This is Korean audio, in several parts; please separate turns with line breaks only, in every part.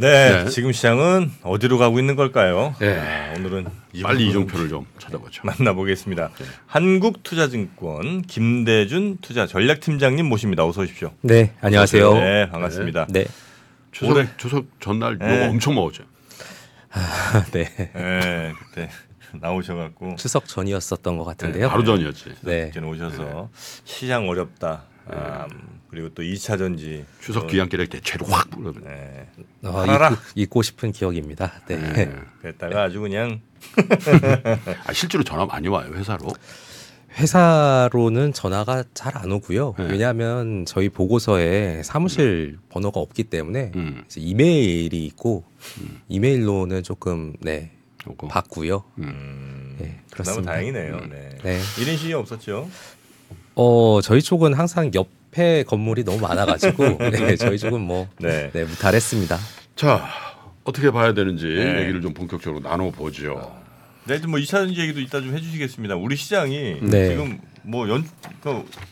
네,
네.
지금 시장은 어디로 가고 있는 걸까요?
네.
아, 오늘은
빨리 이종표를 좀 찾아보죠.
만나보겠습니다.
네.
한국투자증권 김대준 투자 전략팀장님 모십니다. 어서 오십시오.
네, 안녕하세요.
네, 반갑습니다.
네.
추석
올해-
추석 전날
네.
엄청 먹었죠.
네.
네, 그때 나오셔갖고
추석 전이었었던 것 같은데요.
바로 전이었지.
네.
오셔서 시장 어렵다. 아, 그리고 또 2차 전지
추석
또,
귀향길에 대체로 확 불어.
네,
어. 잊고, 잊고 싶은 기억입니다. 네.
네.
그랬다가 아주 그냥
아, 실제로 전화 많이 와요 회사로.
회사로는 전화가 잘 안 오고요.
네.
왜냐하면 저희 보고서에 사무실 번호가 없기 때문에
음.
이제 이메일이 있고 이메일로는 조금 네
요거.
받고요.
음,
네,
그나마
그렇습니다.
다행이네요. 네.
네.
1인 시위 없었죠?
어 저희 쪽은 항상 옆 에 건물이 너무 많아가지고 네, 저희 쪽은 뭐
네.
네, 무탈했습니다.
자 어떻게 봐야 되는지
네.
얘기를 좀 본격적으로 나눠 보죠.
네, 뭐 2차 전지 얘기도 이따 좀 해주시겠습니다. 우리 시장이
네.
지금 뭐 연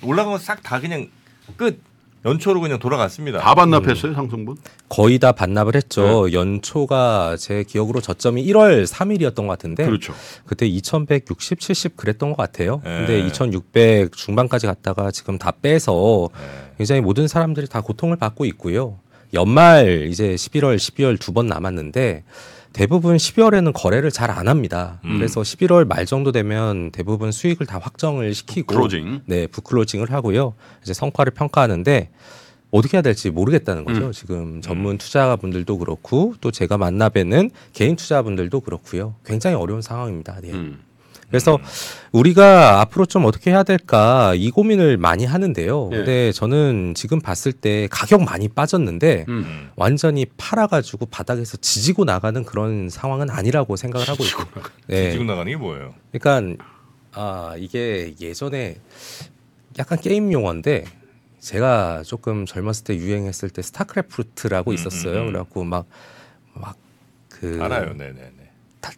올라간 건 싹 다 그냥 끝 연초로 그냥 돌아갔습니다.
다 반납했어요 상승분?
거의 다 반납을 했죠. 연초가 제 기억으로 저점이 1월 3일이었던 것 같은데
그렇죠.
그때 2160, 70 그랬던 것 같아요.
네.
근데 2600 중반까지 갔다가 지금 다 빼서
네.
굉장히 모든 사람들이 다 고통을 받고 있고요. 연말 이제 11월, 12월 두 번 남았는데 대부분 12월에는 거래를 잘 안 합니다.
음.
그래서 11월 말 정도 되면 대부분 수익을 다 확정을 시키고
클로징.
네, 부클로징을 하고요. 이제 성과를 평가하는데 어떻게 해야 될지 모르겠다는 거죠.
음.
지금 전문 투자분들도 그렇고 또 제가 만나 뵈는 개인 투자분들도 그렇고요. 굉장히 어려운 상황입니다. 네.
음.
그래서 우리가 앞으로 좀 어떻게 해야 될까 이 고민을 많이 하는데요.
예.
근데 저는 지금 봤을 때 가격 많이 빠졌는데
음.
음.
완전히 팔아가지고 바닥에서 지지고 나가는 그런 상황은 아니라고 생각을 하고 있고. 네.
지금 나가는 게 뭐예요?
그러니까 아 이게 예전에 약간 게임 용어인데 제가 조금 젊었을 때 유행했을 때 스타크래프트라고
음,
있었어요.
음, 음.
그래갖고 막 막 그
알아요, 네, 네, 네.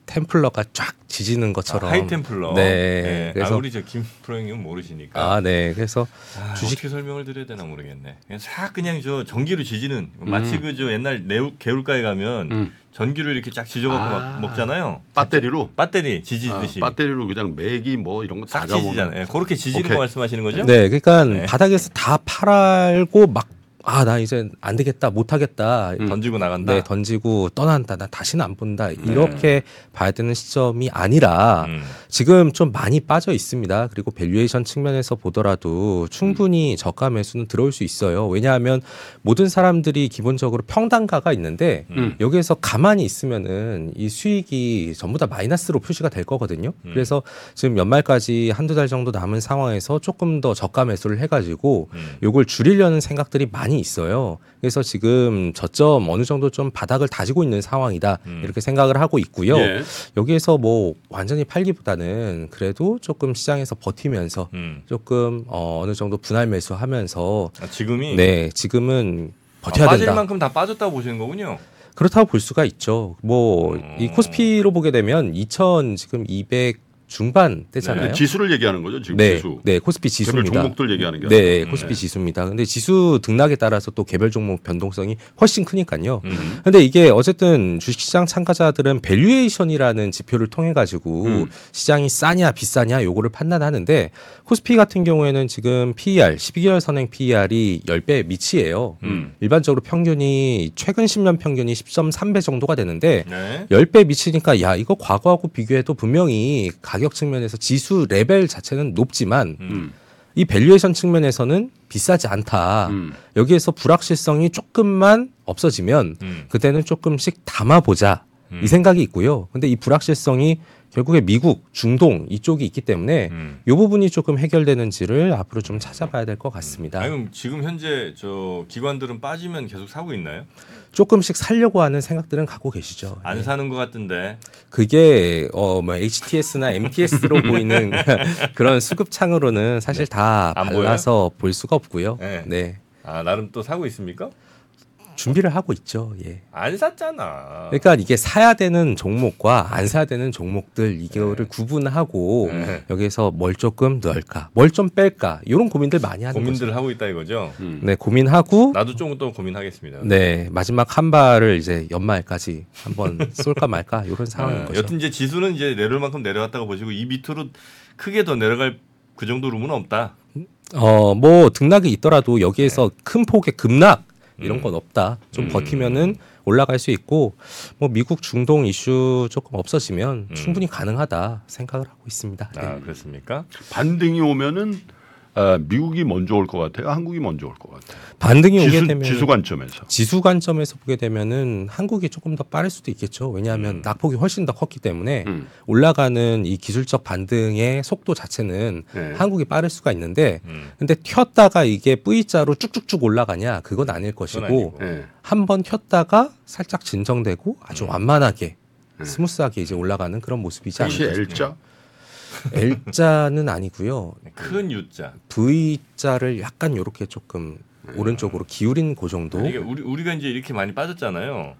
templar가 쫙 지지는 것처럼
high templar.
네.
아,
그래서
우리 저 김 프로님은 모르시니까.
아, 네. 그래서
아,
주식-
어떻게 설명을 드려야 되나 모르겠네. 그냥 싹 그냥 저 전기로 지지는 마치
음.
그저 옛날 개울가에 가면
음.
전기로 이렇게 쫙 지져갖고
아.
막 먹잖아요.
배터리로
배터리
아,
지지듯이
배터리로 그냥 메기 뭐 이런 거 다
싹
잡아먹는.
지지잖아요. 예, 그렇게 지지는
오케이.
거 말씀하시는 거죠?
네, 그러니까
네.
바닥에서 다 팔고 막 아, 나 이제 안 되겠다. 못 하겠다.
음.
던지고 나간다.
네, 던지고 떠난다. 나 다시는 안 본다. 이렇게 봐야 되는 시점이 아니라
음.
지금 좀 많이 빠져 있습니다. 그리고 valuation 측면에서 보더라도 충분히 저가 매수는 들어올 수 있어요. 왜냐하면 모든 사람들이 기본적으로 평단가가 있는데
음.
여기에서 가만히 있으면은 이 수익이 전부 다 마이너스로 표시가 될 거거든요.
음.
그래서 지금 연말까지 한두 달 정도 남은 상황에서 조금 더 저가 매수를 해가지고
음.
요걸 줄이려는 생각들이 많이 있어요. 그래서 지금 저점 어느 정도 좀 바닥을 다지고 있는 상황이다.
음.
이렇게 생각을 하고 있고요.
예.
여기에서 뭐 완전히 팔기보다는 그래도 조금 시장에서 버티면서
음.
조금 어, 어느 정도 분할 매수하면서
아, 지금이
네 지금은
아,
버텨야
빠질
된다.
만큼 다 빠졌다고 보시는 거군요.
그렇다고 볼 수가 있죠. 뭐
음.
이 코스피로 보게 되면 2천 지금 200 중반 대잖아요.
네, 지수를 얘기하는 거죠 지금
네,
지수.
네, 코스피
개별
지수입니다.
종목들 얘기하는 게
네,
아니라.
코스피
네.
지수입니다. 근데 지수 등락에 따라서 또 개별 종목 변동성이 훨씬 크니까요.
음.
근데 이게 어쨌든 주식시장 참가자들은 valuation이라는 지표를 통해 가지고
음.
시장이 싸냐 비싸냐 요거를 판단하는데 코스피 같은 경우에는 지금 PER 12개월 선행 PER이 10배 미치예요.
음.
일반적으로 평균이 최근 10년 평균이 10.3배 정도가 되는데
네.
10배 밑이니까 야 이거 과거하고 비교해도 분명히 가격 측면에서 지수 레벨 자체는 높지만
음.
음.
이 valuation 측면에서는 비싸지 않다.
음.
여기에서 불확실성이 조금만 없어지면
음.
그때는 조금씩 담아보자
음.
이 생각이 있고요. 근데 이 불확실성이 결국에 미국, 중동 이쪽이 있기 때문에
음.
이 부분이 조금 해결되는지를 앞으로 좀 찾아봐야 될 것 같습니다.
아니, 그럼 지금 현재 저 기관들은 빠지면 계속 사고 있나요?
조금씩 살려고 하는 생각들은 갖고 계시죠.
안
네.
사는 것 같은데.
그게 어 뭐 HTS나 MTS로 보이는 그런 수급창으로는 사실
다안 보여요?
발라서 볼 수가 없고요.
네.
네.
아 나름 또 사고 있습니까?
준비를 하고 있죠. 예.
안 샀잖아.
그러니까 이게 사야 되는 종목과 안 사야 되는 종목들 이거를 구분하고
네.
여기서 뭘 조금 넣을까, 뭘 좀 뺄까 이런 고민들 많이 하는
고민들을
거죠.
하고 있다 이거죠.
음.
네, 고민하고
나도 조금 더 고민하겠습니다.
네 마지막 한 발을 이제 연말까지 한번 쏠까 말까 이런 상황인
어,
거죠.
여튼 이제 지수는 이제 내려올 만큼 내려갔다고 보시고 이 밑으로 크게 더 내려갈 그 정도 룸은 없다.
어, 뭐 등락이 있더라도 여기에서 큰 폭의 급락 이런
음.
건 없다. 좀
음.
버티면은 올라갈 수 있고 뭐 미국 중동 이슈 조금 없어지면
음.
충분히 가능하다 생각을 하고 있습니다. 네.
아 그렇습니까?
반등이 오면은 아, 미국이 먼저 올 것 같아요. 한국이 먼저 올 것 같아요.
반등이 오게
지수,
되면
지수 관점에서.
지수 관점에서 보게 되면은 한국이 조금 더 빠를 수도 있겠죠. 왜냐하면
음.
낙폭이 훨씬 더 컸기 때문에
음.
올라가는 이 기술적 반등의 속도 자체는
네.
한국이 빠를 수가 있는데
음.
근데 튀었다가 이게 V자로 쭉쭉쭉 올라가냐 그건 아닐 것이고
아니고.
예.
한번 튀었다가 살짝 진정되고 아주
음.
완만하게
네.
스무스하게 이제 올라가는 그런 모습이지 않을까
L자?
L자는 아니고요.
큰 U자.
V자를 약간 요렇게 조금 오른쪽으로 기울인 그 정도.
이게 우리 우리가 이제 이렇게 많이 빠졌잖아요.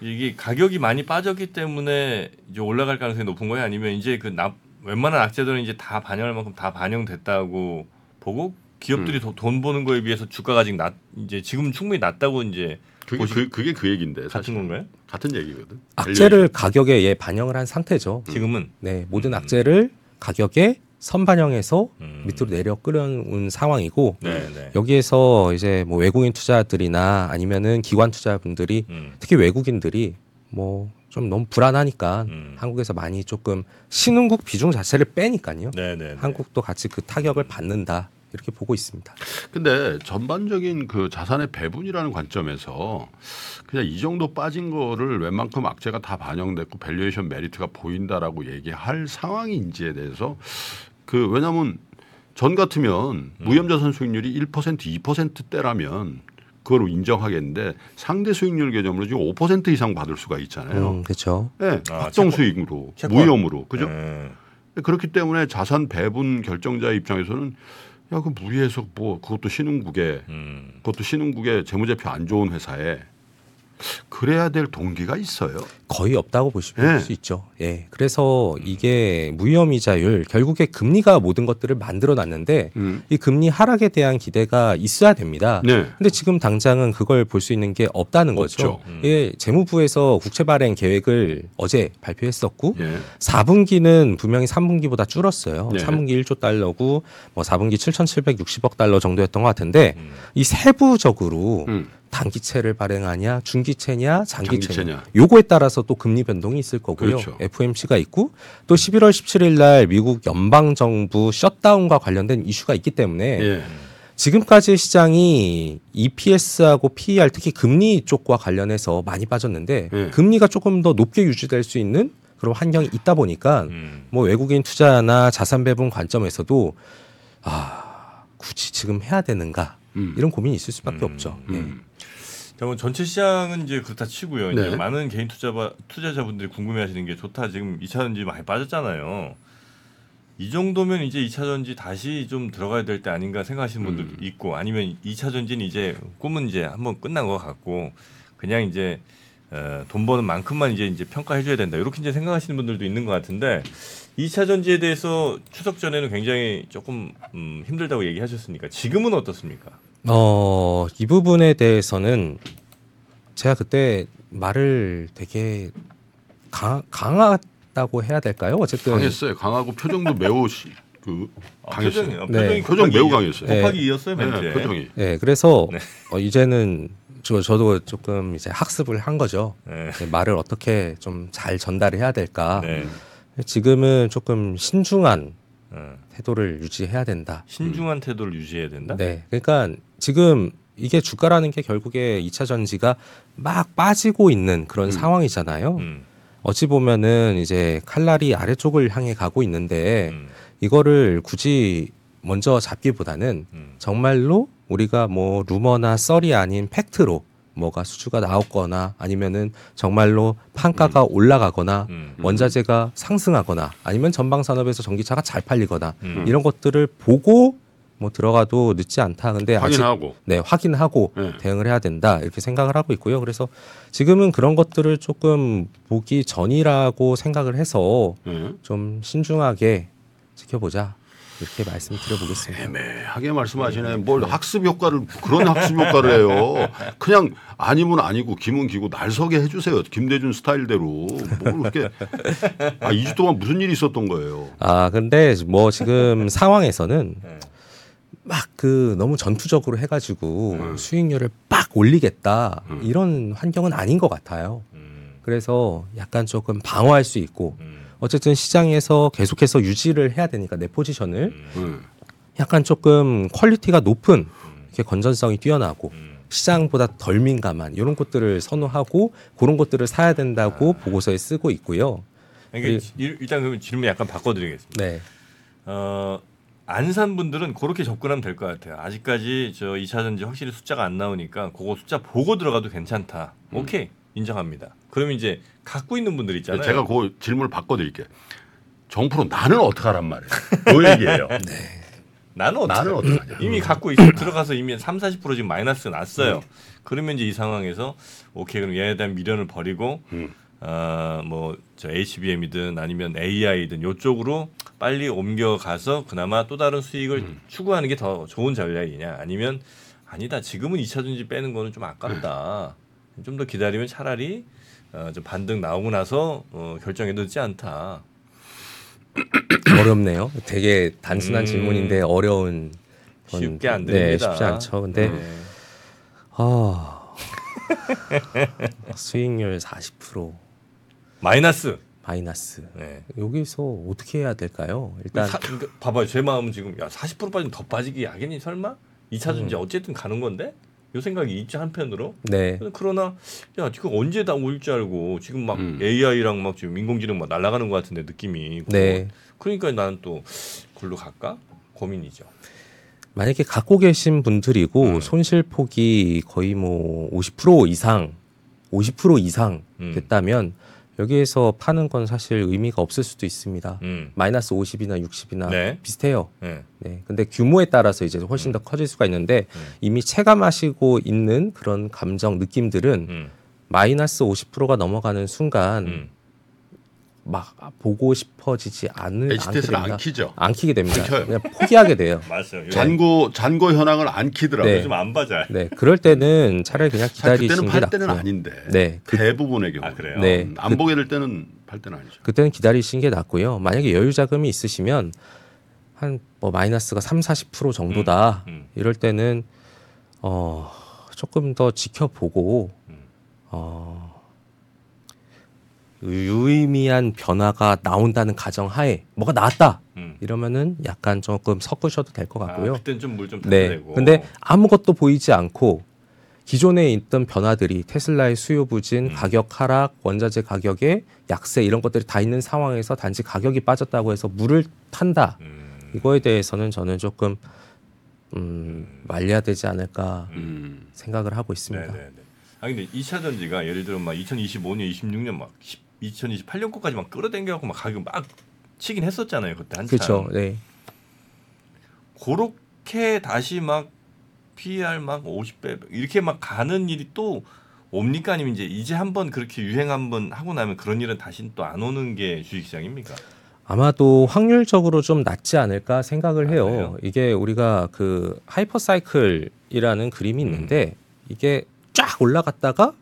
이게 가격이 많이 빠졌기 때문에 이제 올라갈 가능성이 높은 거예요? 아니면 이제 그 납, 웬만한 악재들은 이제 다 반영할 만큼 다 반영됐다고 보고 기업들이 도- 돈 버는 거에 비해서 주가가 아직 낮 이제 지금 충분히 낮다고 이제
그게
보시-
그, 그게 그 얘기인데 사실
같은 건가요?
같은 얘기거든.
악재를 가격에 예 반영을 한 상태죠.
지금은
네, 모든
음.
악재를 가격에 선반영해서
음.
밑으로 내려 끌어온 상황이고
네, 네.
여기에서 이제 뭐 외국인 투자들이나 아니면은 기관 투자분들이
음.
특히 외국인들이 뭐 좀 너무 불안하니까
음.
한국에서 많이 조금 신흥국 비중 자체를 빼니까요.
네, 네. 네.
한국도 같이 그 타격을 받는다 이렇게 보고 있습니다.
근데 전반적인 그 자산의 배분이라는 관점에서 그냥 이 정도 빠진 거를 웬만큼 악재가 다 반영됐고 valuation 메리트가 보인다라고 얘기할 상황인지에 대해서 그 왜냐하면 전 같으면 무위험자산 수익률이 1% 2%대라면 그걸 인정하겠는데 상대 수익률 개념으로 지금 5% 이상 받을 수가 있잖아요.
음, 그렇죠.
네,
아,
확정
채권.
수익으로
채권.
무위험으로 그죠?
네.
그렇기 때문에 자산 배분 결정자 입장에서는 야 그 무리해서 뭐 그것도 신흥국에
음.
그것도 신흥국의 재무제표 안 좋은 회사에 그래야 될 동기가 있어요.
거의 없다고 보실
예.
수 있죠. 예. 그래서 이게 무혐의자율 결국에 금리가 모든 것들을 만들어 놨는데
음.
이 금리 하락에 대한 기대가 있어야 됩니다.
네.
근데 지금 당장은 그걸 볼 수 있는 게 없다는 거죠.
음.
예, 재무부에서 국채 발행 계획을 어제 발표했었고
예.
4분기는 분명히 3분기보다 줄었어요.
네.
3분기 1조 달러고 뭐 4분기 7,760억 달러 정도였던 것 같은데
음.
이 세부적으로
음.
단기채를 발행하냐, 중기채냐, 장기채냐.
장기채냐.
요거에 따라서 또 금리 변동이 있을 거고요.
그렇죠.
FOMC가 있고 또 11월 17일 날 미국 연방 정부 셧다운과 관련된 이슈가 있기 때문에
예.
지금까지 시장이 EPS하고 PER 특히 금리 쪽과 관련해서 많이 빠졌는데
예.
금리가 조금 더 높게 유지될 수 있는 그런 환경이 있다 보니까
음.
뭐 외국인 투자나 자산 배분 관점에서도 아 굳이 지금 해야 되는가
음.
이런 고민이 있을 수밖에
음.
없죠. 예.
음.
자, 뭐 전체 시장은 이제 그렇다 치고요. 이제
네.
많은 개인 투자바, 투자자분들이 궁금해하시는 게 좋다. 지금 2차 전지 많이 빠졌잖아요. 이 정도면 이제 2차 전지 다시 좀 들어가야 될 때 아닌가 생각하시는 분들도
음.
있고 아니면 2차 전지는 이제 꿈은 이제 한번 끝난 것 같고 그냥 이제 어, 돈 버는 만큼만 이제 이제 평가해 줘야 된다. 이렇게 이제 생각하시는 분들도 있는 것 같은데 2차 전지에 대해서 추석 전에는 굉장히 조금 음, 힘들다고 얘기하셨으니까 지금은 어떻습니까?
어, 이 부분에 대해서는 제가 그때 말을 되게 강, 강하다고 해야 될까요? 어쨌든
강했어요. 강하고 표정도 매우 시, 그
아,
강했어요.
표정이, 어,
네.
표정이
표정 매우
이-
강했어요.
곱하기 이었어요 멘트에.
네, 표정이.
예, 그래서
네.
어, 이제는 저, 저도 조금 이제 학습을 한 거죠.
네.
네, 말을 어떻게 좀 잘 전달해야 될까.
네.
지금은 조금 신중한
어.
태도를 유지해야 된다.
신중한 태도를 유지해야 된다.
네. 그러니까 지금 이게 주가라는 게 결국에 2차 전지가 막 빠지고 있는 그런
음.
상황이잖아요.
음,
어찌 보면은 이제 칼날이 아래쪽을 향해 가고 있는데
음,
이거를 굳이 먼저 잡기보다는
음.
정말로 우리가 뭐 루머나 썰이 아닌 팩트로 뭐가 수주가 나왔거나 아니면은 정말로 판가가 올라가거나
음,
원자재가 상승하거나 아니면 전방 산업에서 전기차가 잘 팔리거나
음.
이런 것들을 보고 뭐 들어가도 늦지 않다. 근데 아직
확인하고.
네, 확인하고
네.
대응을 해야 된다. 이렇게 생각을 하고 있고요. 그래서 지금은 그런 것들을 조금 보기 전이라고 생각을 해서
예.
좀 신중하게 지켜보자. 이렇게 말씀드려보겠습니다.
애매하게 말씀하시네. 뭘 학습 효과를 그런 학습 효과를 해요. 그냥 아니면 아니고 김은 기고 날 서게 해주세요. 김대중 스타일대로 뭘 그렇게 아 2주 동안 무슨 일이 있었던 거예요.
아, 근데 뭐 지금 상황에서는
네.
막그 너무 전투적으로 해가지고
음.
수익률을 빡 올리겠다
음.
이런 환경은 아닌 것 같아요.
음,
그래서 약간 조금 방어할 수 있고
음,
어쨌든 시장에서 계속해서 유지를 해야 되니까 내 포지션을
음.
약간 조금 quality가 높은 이렇게 건전성이 뛰어나고
음.
시장보다 덜 민감한 이런 것들을 선호하고 그런 것들을 사야 된다고 보고서에 쓰고 있고요.
일- 일단 그러면 질문 약간 바꿔드리겠습니다.
네,
어, 안 산 분들은 그렇게 접근하면 될 것 같아요. 아직까지 저 2차 전지 확실히 숫자가 안 나오니까 그거 숫자 보고 들어가도 괜찮다. 오케이 인정합니다. 그러면 이제 갖고 있는 분들 있잖아요.
제가 그 질문을 바꿔드릴게요. 정프로 나는 어떻게 하란 말이에요. 그 얘기예요.
나는 어떻게
나는 어떻게 하냐.
이미 갖고 있어 들어가서 이미 3, 40% 지금 마이너스 났어요. 그러면 이제 이 상황에서 오케이 그럼 얘에 대한 미련을 버리고
음.
어뭐저 HBM이든 아니면 AI든 요쪽으로 빨리 옮겨가서 그나마 또 다른 수익을
음.
추구하는 게 더 좋은 전략이냐 아니면 아니다 지금은 2차 전지 빼는 거는 좀 아깝다 좀 더 기다리면 차라리 어, 좀 반등 나오고 나서 어, 결정해도 늦지 않다
어렵네요. 되게 단순한
음.
질문인데 어려운 건-
쉽게 안
네,
됩니다.
쉽지 않죠. 근데
네.
아 수익률 40%
마이너스
마이너스
네.
여기서 어떻게 해야 될까요? 일단
사, 그러니까 봐봐요. 제 마음은 지금 야 40% 빠지면 더 빠지기 야겠니 설마? 2차
음.
전지 어쨌든 가는 건데 요 생각이 있지 한편으로.
네
그러나 야 지금 언제 다 올 줄 알고 지금 막
음.
AI랑 막 지금 인공지능 막 날아가는 것 같은데 느낌이.
네.
그러니까 나는 또 글로 갈까 고민이죠.
만약에 갖고 계신 분들이고
음.
손실 폭이 거의 뭐 50% 이상, 50% 이상
음.
됐다면 여기에서 파는 건 사실 의미가 없을 수도 있습니다.
음.
마이너스 50이나 60이나
네.
비슷해요.
네.
네. 근데 규모에 따라서 이제 훨씬 더 커질 수가 있는데
음.
이미 체감하시고 있는 그런 감정 느낌들은
음.
마이너스 50%가 넘어가는 순간
음.
막 보고 싶어지지 않을
HTS를 안. 키죠.
안 키게 됩니다.
안 켜요.
그냥 포기하게 돼요.
맞아요.
잔고 잔고 현황을 안 키더라고요.
네.
요즘 안 봐잘.
네, 그럴 때는 차라리 그냥 기다리시는
그때는 게팔 때는. 아닌데
네, 그,
대부분의 경우
아, 그래요?
네.
안 보게 될 때는 팔 때는 아니죠.
그때는 기다리시는 게 낫고요. 만약에 여유 자금이 있으시면 한 뭐 마이너스가 3, 40% 정도다.
음.
이럴 때는 어 조금 더 지켜보고
음.
어 유의미한 변화가 나온다는 가정하에 뭐가 나왔다
음.
이러면은 약간 조금 섞으셔도 될것
아,
같고요.
좀물좀
네.
타내고.
근데 아무것도 보이지 않고 기존에 있던 변화들이 테슬라의 수요 부진,
음.
가격 하락, 원자재 가격의 약세 이런 것들이 다 있는 상황에서 단지 가격이 빠졌다고 해서 물을 탄다.
음.
이거에 대해서는 저는 조금 음, 말려야 되지 않을까
음.
생각을 하고 있습니다.
네네네. 아 근데 2차 전지가 예를 들어 막 2025년, 26년 막 10, 2028년 거까지 막 끌어당겨갖고 막 가격 막 치긴 했었잖아요 그때 한참.
그렇죠. 네.
그렇게 다시 막 PER 막 50배 이렇게 막 가는 일이 또 옵니까 아니면 이제 이제 한번 그렇게 유행 한번 하고 나면 그런 일은 다시 또 안 오는 게 주식시장입니까?
아마도 확률적으로 좀 낮지 않을까 생각을
아,
해요.
그래요?
이게 우리가 그 hype cycle이라는 그림이 있는데 이게 쫙 올라갔다가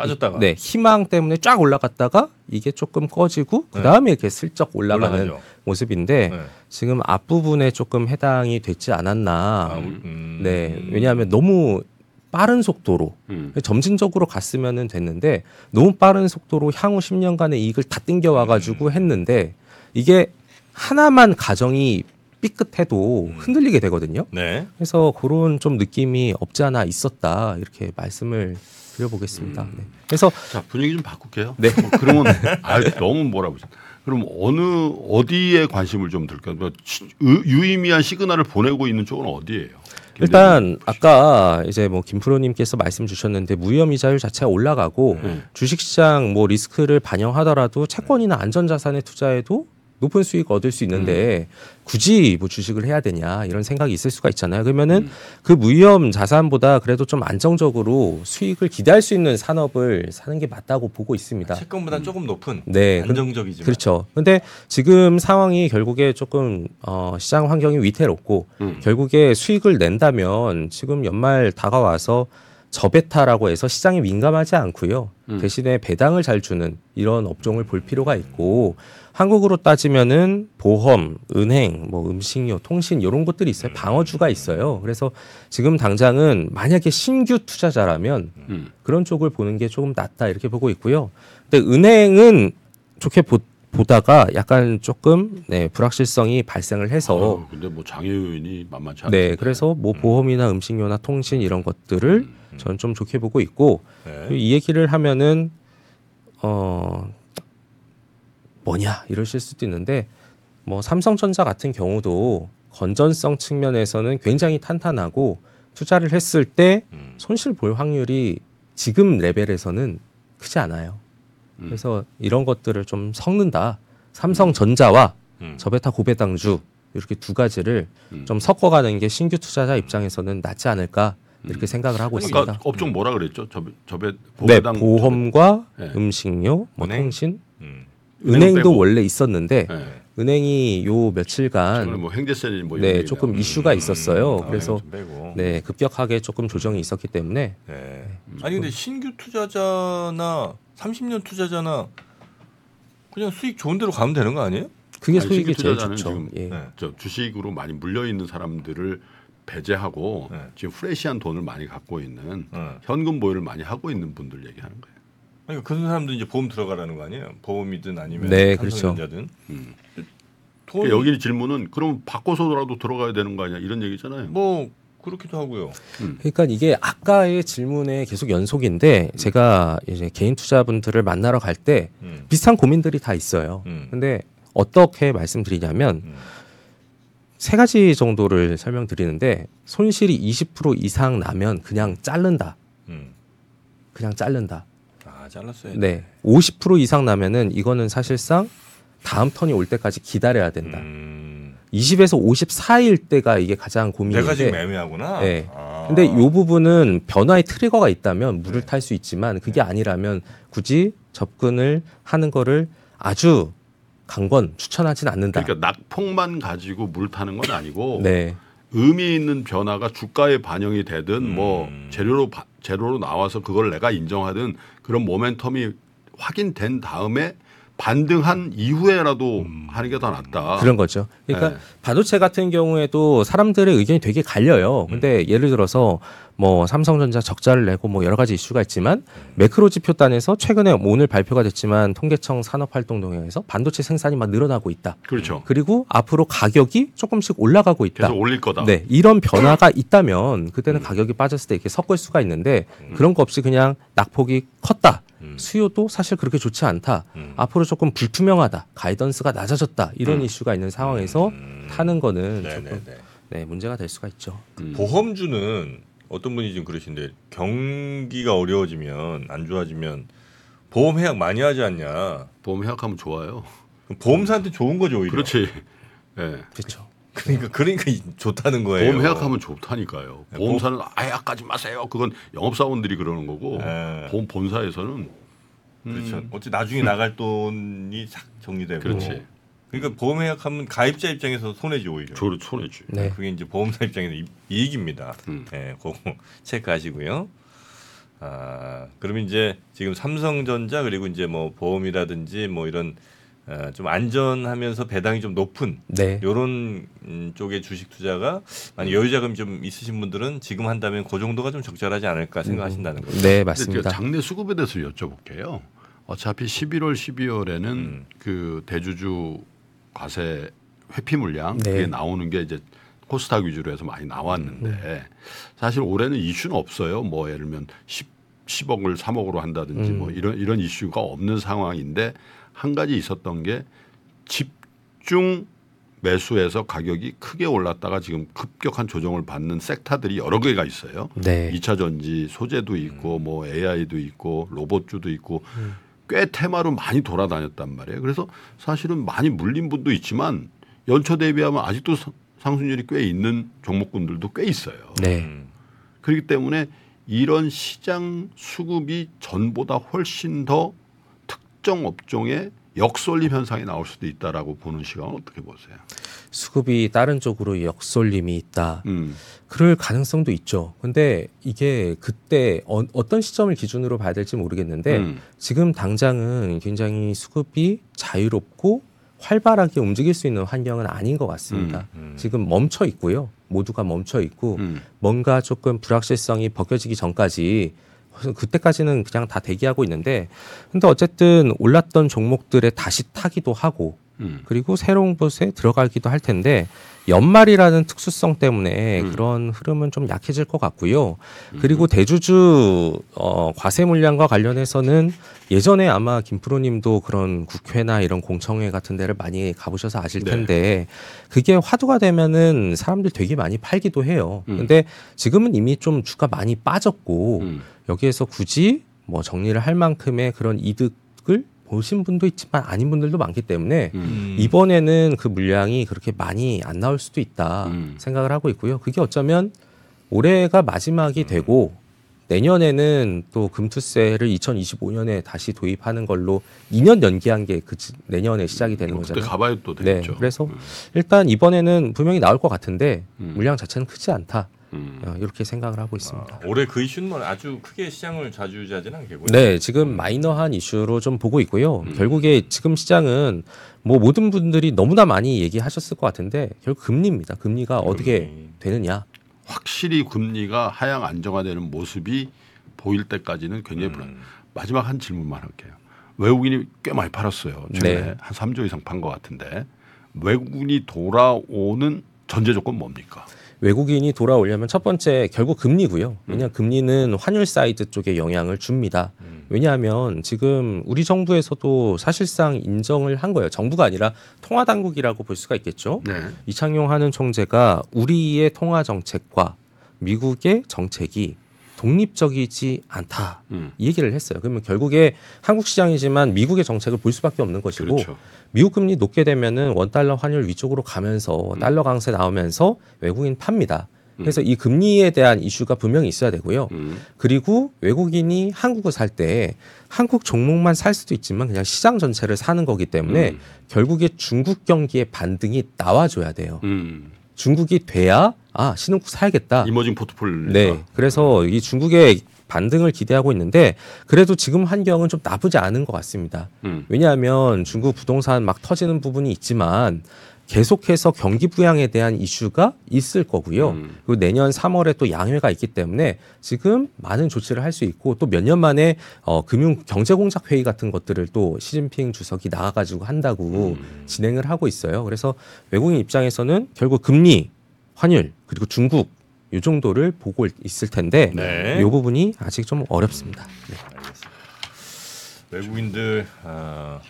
빠졌다가
네, 희망 때문에 쫙 올라갔다가 이게 조금 꺼지고
네.
그다음에 이렇게 슬쩍 올라가는
올라가죠.
모습인데
네.
지금 앞 부분에 조금 해당이 됐지 않았나.
아, 음.
네. 왜냐하면 너무 빠른 속도로
음.
점진적으로 갔으면은 됐는데 너무 빠른 속도로 향후 10년간의 이익을 다 땡겨 와 가지고
음.
했는데 이게 하나만 가정이 삐끗해도
음.
흔들리게 되거든요.
네.
그래서 그런 좀 느낌이 없지 않아 있었다 이렇게 말씀을 드려보겠습니다.
음.
네. 그래서
자 분위기 좀 바꿀게요.
네.
뭐 그러면 아 너무 뭐라고 하죠. 그럼 어느 어디에 관심을 좀 들까요? 뭐 유- 유의미한 시그널을 보내고 있는 쪽은 어디예요?
일단 아까 이제 뭐 김프로님께서 말씀 주셨는데 무위험 이자율 자체가 올라가고
네.
주식시장 뭐 리스크를 반영하더라도 채권이나 안전자산에 투자해도 높은 수익 얻을 수 있는데 굳이 뭐 주식을 해야 되냐 이런 생각이 있을 수가 있잖아요. 그러면은
음.
그 무위험 자산보다 그래도 좀 안정적으로 수익을 기대할 수 있는 산업을 사는 게 맞다고 보고 있습니다.
채권보다 조금 높은
네, 그-
안정적이지만
그렇죠. 근데 지금 상황이 결국에 조금 어, 시장 환경이 위태롭고
음.
결국에 수익을 낸다면 지금 연말 다가와서 저베타라고 해서 시장에 민감하지 않고요.
음.
대신에 배당을 잘 주는 이런 업종을 볼 필요가 있고 한국으로 따지면은 보험, 은행, 뭐 음식료, 통신 이런 것들이 있어요. 방어주가 있어요. 그래서 지금 당장은 만약에 신규 투자자라면
음.
그런 쪽을 보는 게 조금 낫다 이렇게 보고 있고요. 근데 은행은 좋게 보, 보다가 약간 조금 네, 불확실성이 발생을 해서
아유, 근데 뭐 장애 요인이 만만치 않은데.
네, 그래서 뭐 보험이나 음식료나 통신 이런 것들을 저는 좀 좋게 보고 있고
네.
이 얘기를 하면은 어 뭐냐 이러실 수도 있는데 뭐 삼성전자 같은 경우도 건전성 측면에서는 굉장히 탄탄하고 투자를 했을 때
음.
손실 볼 확률이 지금 레벨에서는 크지 않아요.
음.
그래서 이런 것들을 좀 섞는다. 삼성전자와
음.
저베타 고배당주 이렇게 두 가지를
음.
좀 섞어가는 게 신규 투자자 입장에서는 낫지 않을까 이렇게 생각을 하고
아까
있습니다.
업종 뭐라 그랬죠? 저배 저배
네, 보험과
네.
음식료, 뭐
은행?
통신,
음.
은행
은행도. 원래 있었는데
네.
은행이 요 며칠간
뭐 행제세 뭐
네 조금. 이슈가 있었어요.
아,
그래서. 네 급격하게 조금 조정이 있었기 때문에
네. 아니 근데 신규 투자자나 30년 투자자나 그냥 수익 좋은 대로 가면 되는 거 아니에요?
그게
아니, 신규
제일 좋죠.
지금
예.
네.
저 주식으로 많이 물려 있는 사람들을 배제하고
네.
지금 프레시한 돈을 많이 갖고 있는
어.
현금 보유를 많이 하고 있는 분들 얘기하는 거예요.
그러니까 그런 사람들 이제 보험 들어가라는 거 아니에요? 보험이든 아니면
네, 그렇죠.
삼성전자든.
음.
돈
그러니까 여기 질문은 그럼 바꿔서라도 들어가야 되는 거 아니야 이런 얘기잖아요.
뭐 그렇기도 하고요.
그러니까 이게 아까의 질문의 계속 연속인데 제가 이제 개인 투자분들을 만나러 갈때
음.
비슷한 고민들이 다 있어요.
음.
근데 어떻게 말씀드리냐면
음.
세 가지 정도를 설명드리는데 손실이 20% 이상 나면 그냥 자른다.
음.
그냥 자른다.
아 잘랐어요.
네. 50% 이상 나면은 이거는 사실상 다음 턴이 올 때까지 기다려야 된다.
음.
20에서 54일 때가 이게 가장
내가 지금
고민인데
애매하구나.
네.
아.
근데 이 부분은 변화의 트리거가 있다면 물을 탈수 있지만 그게 아니라면 굳이 접근을 하는 거를 아주 강권 추천하진 않는다.
그러니까 낙폭만 가지고 물 타는 건 아니고
네.
의미 있는 변화가 주가에 반영이 되든 뭐
음.
재료로 바- 재료로 나와서 그걸 내가 인정하든 그런 모멘텀이 확인된 다음에 반등한 이후에라도 하는 게 더 낫다.
그런 거죠. 그러니까
네.
반도체 같은 경우에도 사람들의 의견이 되게 갈려요. 근데 예를 들어서 뭐 삼성전자 적자를 내고 뭐 여러 가지 이슈가 있지만 매크로 지표단에서 최근에 오늘 발표가 됐지만 통계청 산업활동동에서 반도체 생산이 막 늘어나고 있다.
그렇죠.
그리고 앞으로 가격이 조금씩 올라가고 있다.
계속 올릴 거다.
네, 이런 변화가 있다면 그때는 가격이 빠졌을 때 이렇게 섞을 수가 있는데 그런 거 없이 그냥 낙폭이 컸다.
음.
수요도 사실 그렇게 좋지 않다.
음.
앞으로 조금 불투명하다. 가이던스가 낮아졌다. 이런
음.
이슈가 있는 상황에서
음.
타는 거는
네네네.
조금 네, 문제가 될 수가 있죠.
음.
보험주는 어떤 분이 지금 그러신데 경기가 어려워지면 안 좋아지면 보험 해약 많이 하지 않냐?
보험 해약하면 좋아요.
보험사한테 좋은 거죠 오히려.
그렇지. 예.
그렇죠.
그러니까 그러니까 이- 좋다는 거예요.
보험 해약하면 좋다니까요.
네,
보험사는 아 해약하지 마세요. 그건 영업 사원들이 그러는 거고
네.
보험 본사에서는
그렇죠.
음,
어찌 나중에 나갈 돈이 싹 정리되고.
그렇지.
그러니까 보험 해약하면 가입자 입장에서 손해지 오히려.
조를 손해지.
네.
그게 이제 보험사 입장에서 이- 이익입니다.
음.
예, 그거 체크하시고요. 아, 그러면 이제 지금 삼성전자 그리고 이제 뭐 보험이라든지 뭐 이런 아, 좀 안전하면서 배당이 좀 높은
네.
요런 음, 쪽의 주식 투자가 만약 여유 자금 좀 있으신 분들은 지금 한다면 그 정도가 좀 적절하지 않을까 생각하신다는 거죠.
네, 맞습니다.
그 장내 수급에 대해서 여쭤볼게요. 어차피 11월, 12월에는
음.
그 대주주 과세 회피 물량
네.
그게 나오는 게 이제 코스닥 위주로 해서 많이 나왔는데 사실 올해는 이슈는 없어요. 뭐 예를 들면 10, 10억을 3억으로 한다든지
음.
뭐 이런 이런 이슈가 없는 상황인데 한 가지 있었던 게 집중 매수에서 가격이 크게 올랐다가 지금 급격한 조정을 받는 섹터들이 여러 개가 있어요.
네.
2차 전지 소재도 있고 뭐 AI도 있고 로봇주도 있고 꽤 테마로 많이 돌아다녔단 말이에요. 그래서 사실은 많이 물린 분도 있지만 연초 대비하면 아직도 상- 상승률이 꽤 있는 종목군들도 꽤 있어요.
네.
음.
그렇기 때문에 이런 시장 수급이 전보다 훨씬 더 특정 업종의 역쏠림 현상이 나올 수도 있다라고 보는 시각은 어떻게 보세요?
수급이 다른 쪽으로 역쏠림이 있다.
음.
그럴 가능성도 있죠. 근데 이게 그때 어, 떤 시점을 기준으로 봐야 될지 모르겠는데
음.
지금 당장은 굉장히 수급이 자유롭고 활발하게 움직일 수 있는 환경은 아닌 것 같습니다.
음.
지금 멈춰 있고요. 모두가 멈춰 있고
음.
뭔가 조금 불확실성이 벗겨지기 전까지 그때까지는 그냥 다 대기하고 있는데 근데 어쨌든 올랐던 종목들에 다시 타기도 하고
음.
그리고 새로운 곳에 들어가기도 할 텐데 연말이라는 특수성 때문에
음.
그런 흐름은 좀 약해질 것 같고요. 그리고 대주주 어, 과세 물량과 관련해서는 예전에 아마 김프로님도 그런 국회나 이런 공청회 같은 데를 많이 가보셔서 아실
네.
텐데 그게 화두가 되면은 사람들 되게 많이 팔기도 해요.
음.
근데 지금은 이미 좀 주가 많이 빠졌고
음.
여기에서 굳이 뭐 정리를 할 만큼의 그런 이득을 보신 분도 있지만 아닌 분들도 많기 때문에
음.
이번에는 그 물량이 그렇게 많이 안 나올 수도 있다
음.
생각을 하고 있고요. 그게 어쩌면 올해가 마지막이 되고 내년에는 또 금투세를 2025년에 다시 도입하는 걸로 2년 연기한 게 그 내년에 시작이 되는
뭐 그때
거잖아요.
가봐야 또
네,
되겠죠.
그래서
음.
일단 이번에는 분명히 나올 것 같은데
음.
물량 자체는 크지 않다
음.
어, 이렇게 생각을 하고 있습니다.
아, 올해 그 이슈는 뭐 아주 크게 시장을 좌지우지하지는 않겠고요.
네, 지금 마이너한 이슈로 좀 보고 있고요.
음.
결국에 지금 시장은 뭐 모든 분들이 너무나 많이 얘기하셨을 것 같은데 결국 금리입니다. 금리가 어떻게
금리.
되느냐.
확실히 금리가 하향 안정화되는 모습이 보일 때까지는 굉장히 불안.
음.
마지막 한 질문만 할게요. 외국인이 꽤 많이 팔았어요. 최근에
네.
한 3조 이상 판 것 같은데 외국인이 돌아오는 전제 조건 뭡니까?
외국인이 돌아오려면 첫 번째 결국 금리고요. 왜냐하면 금리는 환율 사이드 쪽에 영향을 줍니다.
음.
왜냐하면 지금 우리 정부에서도 사실상 인정을 한 거예요. 정부가 아니라 통화 당국이라고 볼 수가 있겠죠.
네.
이창용 하는 총재가 우리의 통화 정책과 미국의 정책이 독립적이지 않다.
음.
이 얘기를 했어요. 그러면 결국에 한국 시장이지만 미국의 정책을 볼 수밖에 없는 것이고
그렇죠.
미국 금리 높게 되면은 원 달러 환율 위쪽으로 가면서
음.
달러 강세 나오면서 외국인 팝니다. 그래서 이 금리에 대한 이슈가 분명히 있어야 되고요.
음.
그리고 외국인이 한국을 살 때 한국 종목만 살 수도 있지만 그냥 시장 전체를 사는 거기 때문에
음.
결국에 중국 경기의 반등이 나와줘야 돼요.
음.
중국이 돼야 아 신흥국 사야겠다.
이머징 포트폴리오.
네. 그래서 이 중국의 반등을 기대하고 있는데 그래도 지금 환경은 좀 나쁘지 않은 것 같습니다.
음.
왜냐하면 중국 부동산 막 터지는 부분이 있지만 계속해서 경기 부양에 대한 이슈가 있을 거고요.
음.
그리고 내년 3월에 또 양회가 있기 때문에 지금 많은 조치를 할 수 있고 또 몇 년 만에 어, 금융 경제 공작 회의 같은 것들을 또 시진핑 주석이 나와가지고 한다고
음.
진행을 하고 있어요. 그래서 외국인 입장에서는 결국 금리, 환율 그리고 중국 이 정도를 보고 있을 텐데
네.
이 부분이 아직 좀 어렵습니다. 네.
알겠습니다. 외국인들 아,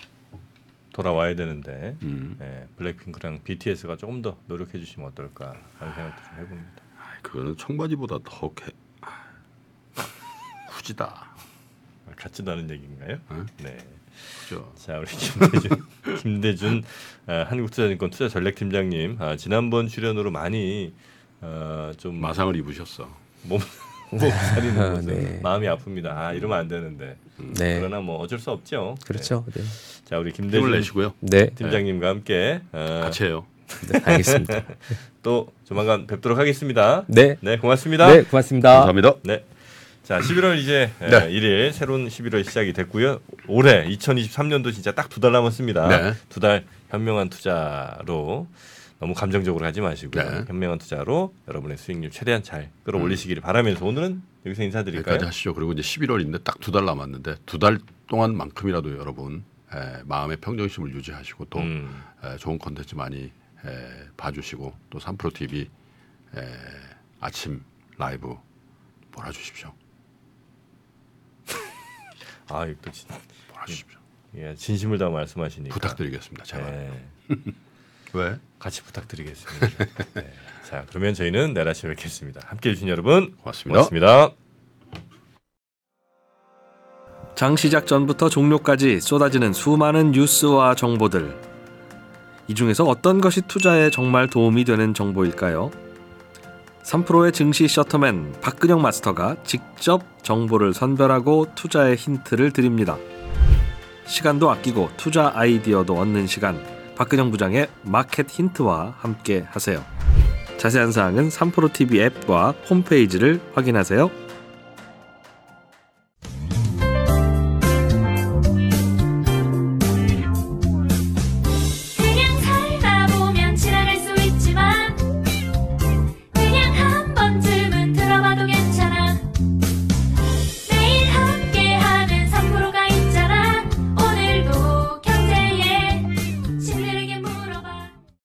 돌아와야 되는데
음.
예, 블랙핑크랑 BTS가 조금 더 노력해 주시면 어떨까 하는 생각도 좀 해봅니다.
아이, 그거는 청바지보다 더 개... 아.
같지도 않은 얘기인가요?
응?
네.
그죠.
자 우리 김대준 김대준 아, 한국투자증권 투자 전략 팀장님 아, 지난번 출연으로 많이 어, 좀
마상을 입으셨어.
몸 몸살이는 모습
네.
마음이 아픕니다. 아 이러면 안 되는데
네.
그러나 뭐 어쩔 수 없죠.
그렇죠. 네.
네. 자 우리
힘을
김대준
내시고요.
네.
팀장님과 함께 어,
같이 해요.
네, 알겠습니다.
또 조만간 뵙도록 하겠습니다.
네.
네 고맙습니다.
네, 고맙습니다.
감사합니다.
네. 자, 11월 이제
네.
네. 1일 새로운 11월 시작이 됐고요. 올해 2023년도 진짜 딱 두 달 남았습니다.
네.
두 달 현명한 투자로 너무 감정적으로 가지 마시고요.
네.
현명한 투자로 여러분의 수익률 최대한 잘 끌어올리시기를 바라면서 오늘은 여기서 인사드릴까요?
여기까지 하시죠. 그리고 이제 11월인데 딱 두 달 남았는데 두 달 동안만큼이라도 여러분 에, 마음의 평정심을 유지하시고 또
음,
에, 좋은 컨텐츠 많이 에, 봐주시고 또 삼프로 TV 에, 아침 라이브 몰아주십시오.
아, 이거 또 진,
몰아주십시오.
예, 진심을 다 말씀하시니까
부탁드리겠습니다. 제발.
네,
왜?
같이 부탁드리겠습니다. 네. 자, 그러면 저희는 내일 아침에 뵙겠습니다. 함께 해 주신 여러분
고맙습니다.
고맙습니다.
장 시작 전부터 종료까지 쏟아지는 수많은 뉴스와 정보들. 이 중에서 어떤 것이 투자에 정말 도움이 되는 정보일까요? 3프로의 증시 셔터맨 박근영 마스터가 직접 정보를 선별하고 투자의 힌트를 드립니다. 시간도 아끼고 투자 아이디어도 얻는 시간. 박근영 부장의 마켓 힌트와 함께 하세요. 자세한 사항은 3프로 TV 앱과 홈페이지를 확인하세요.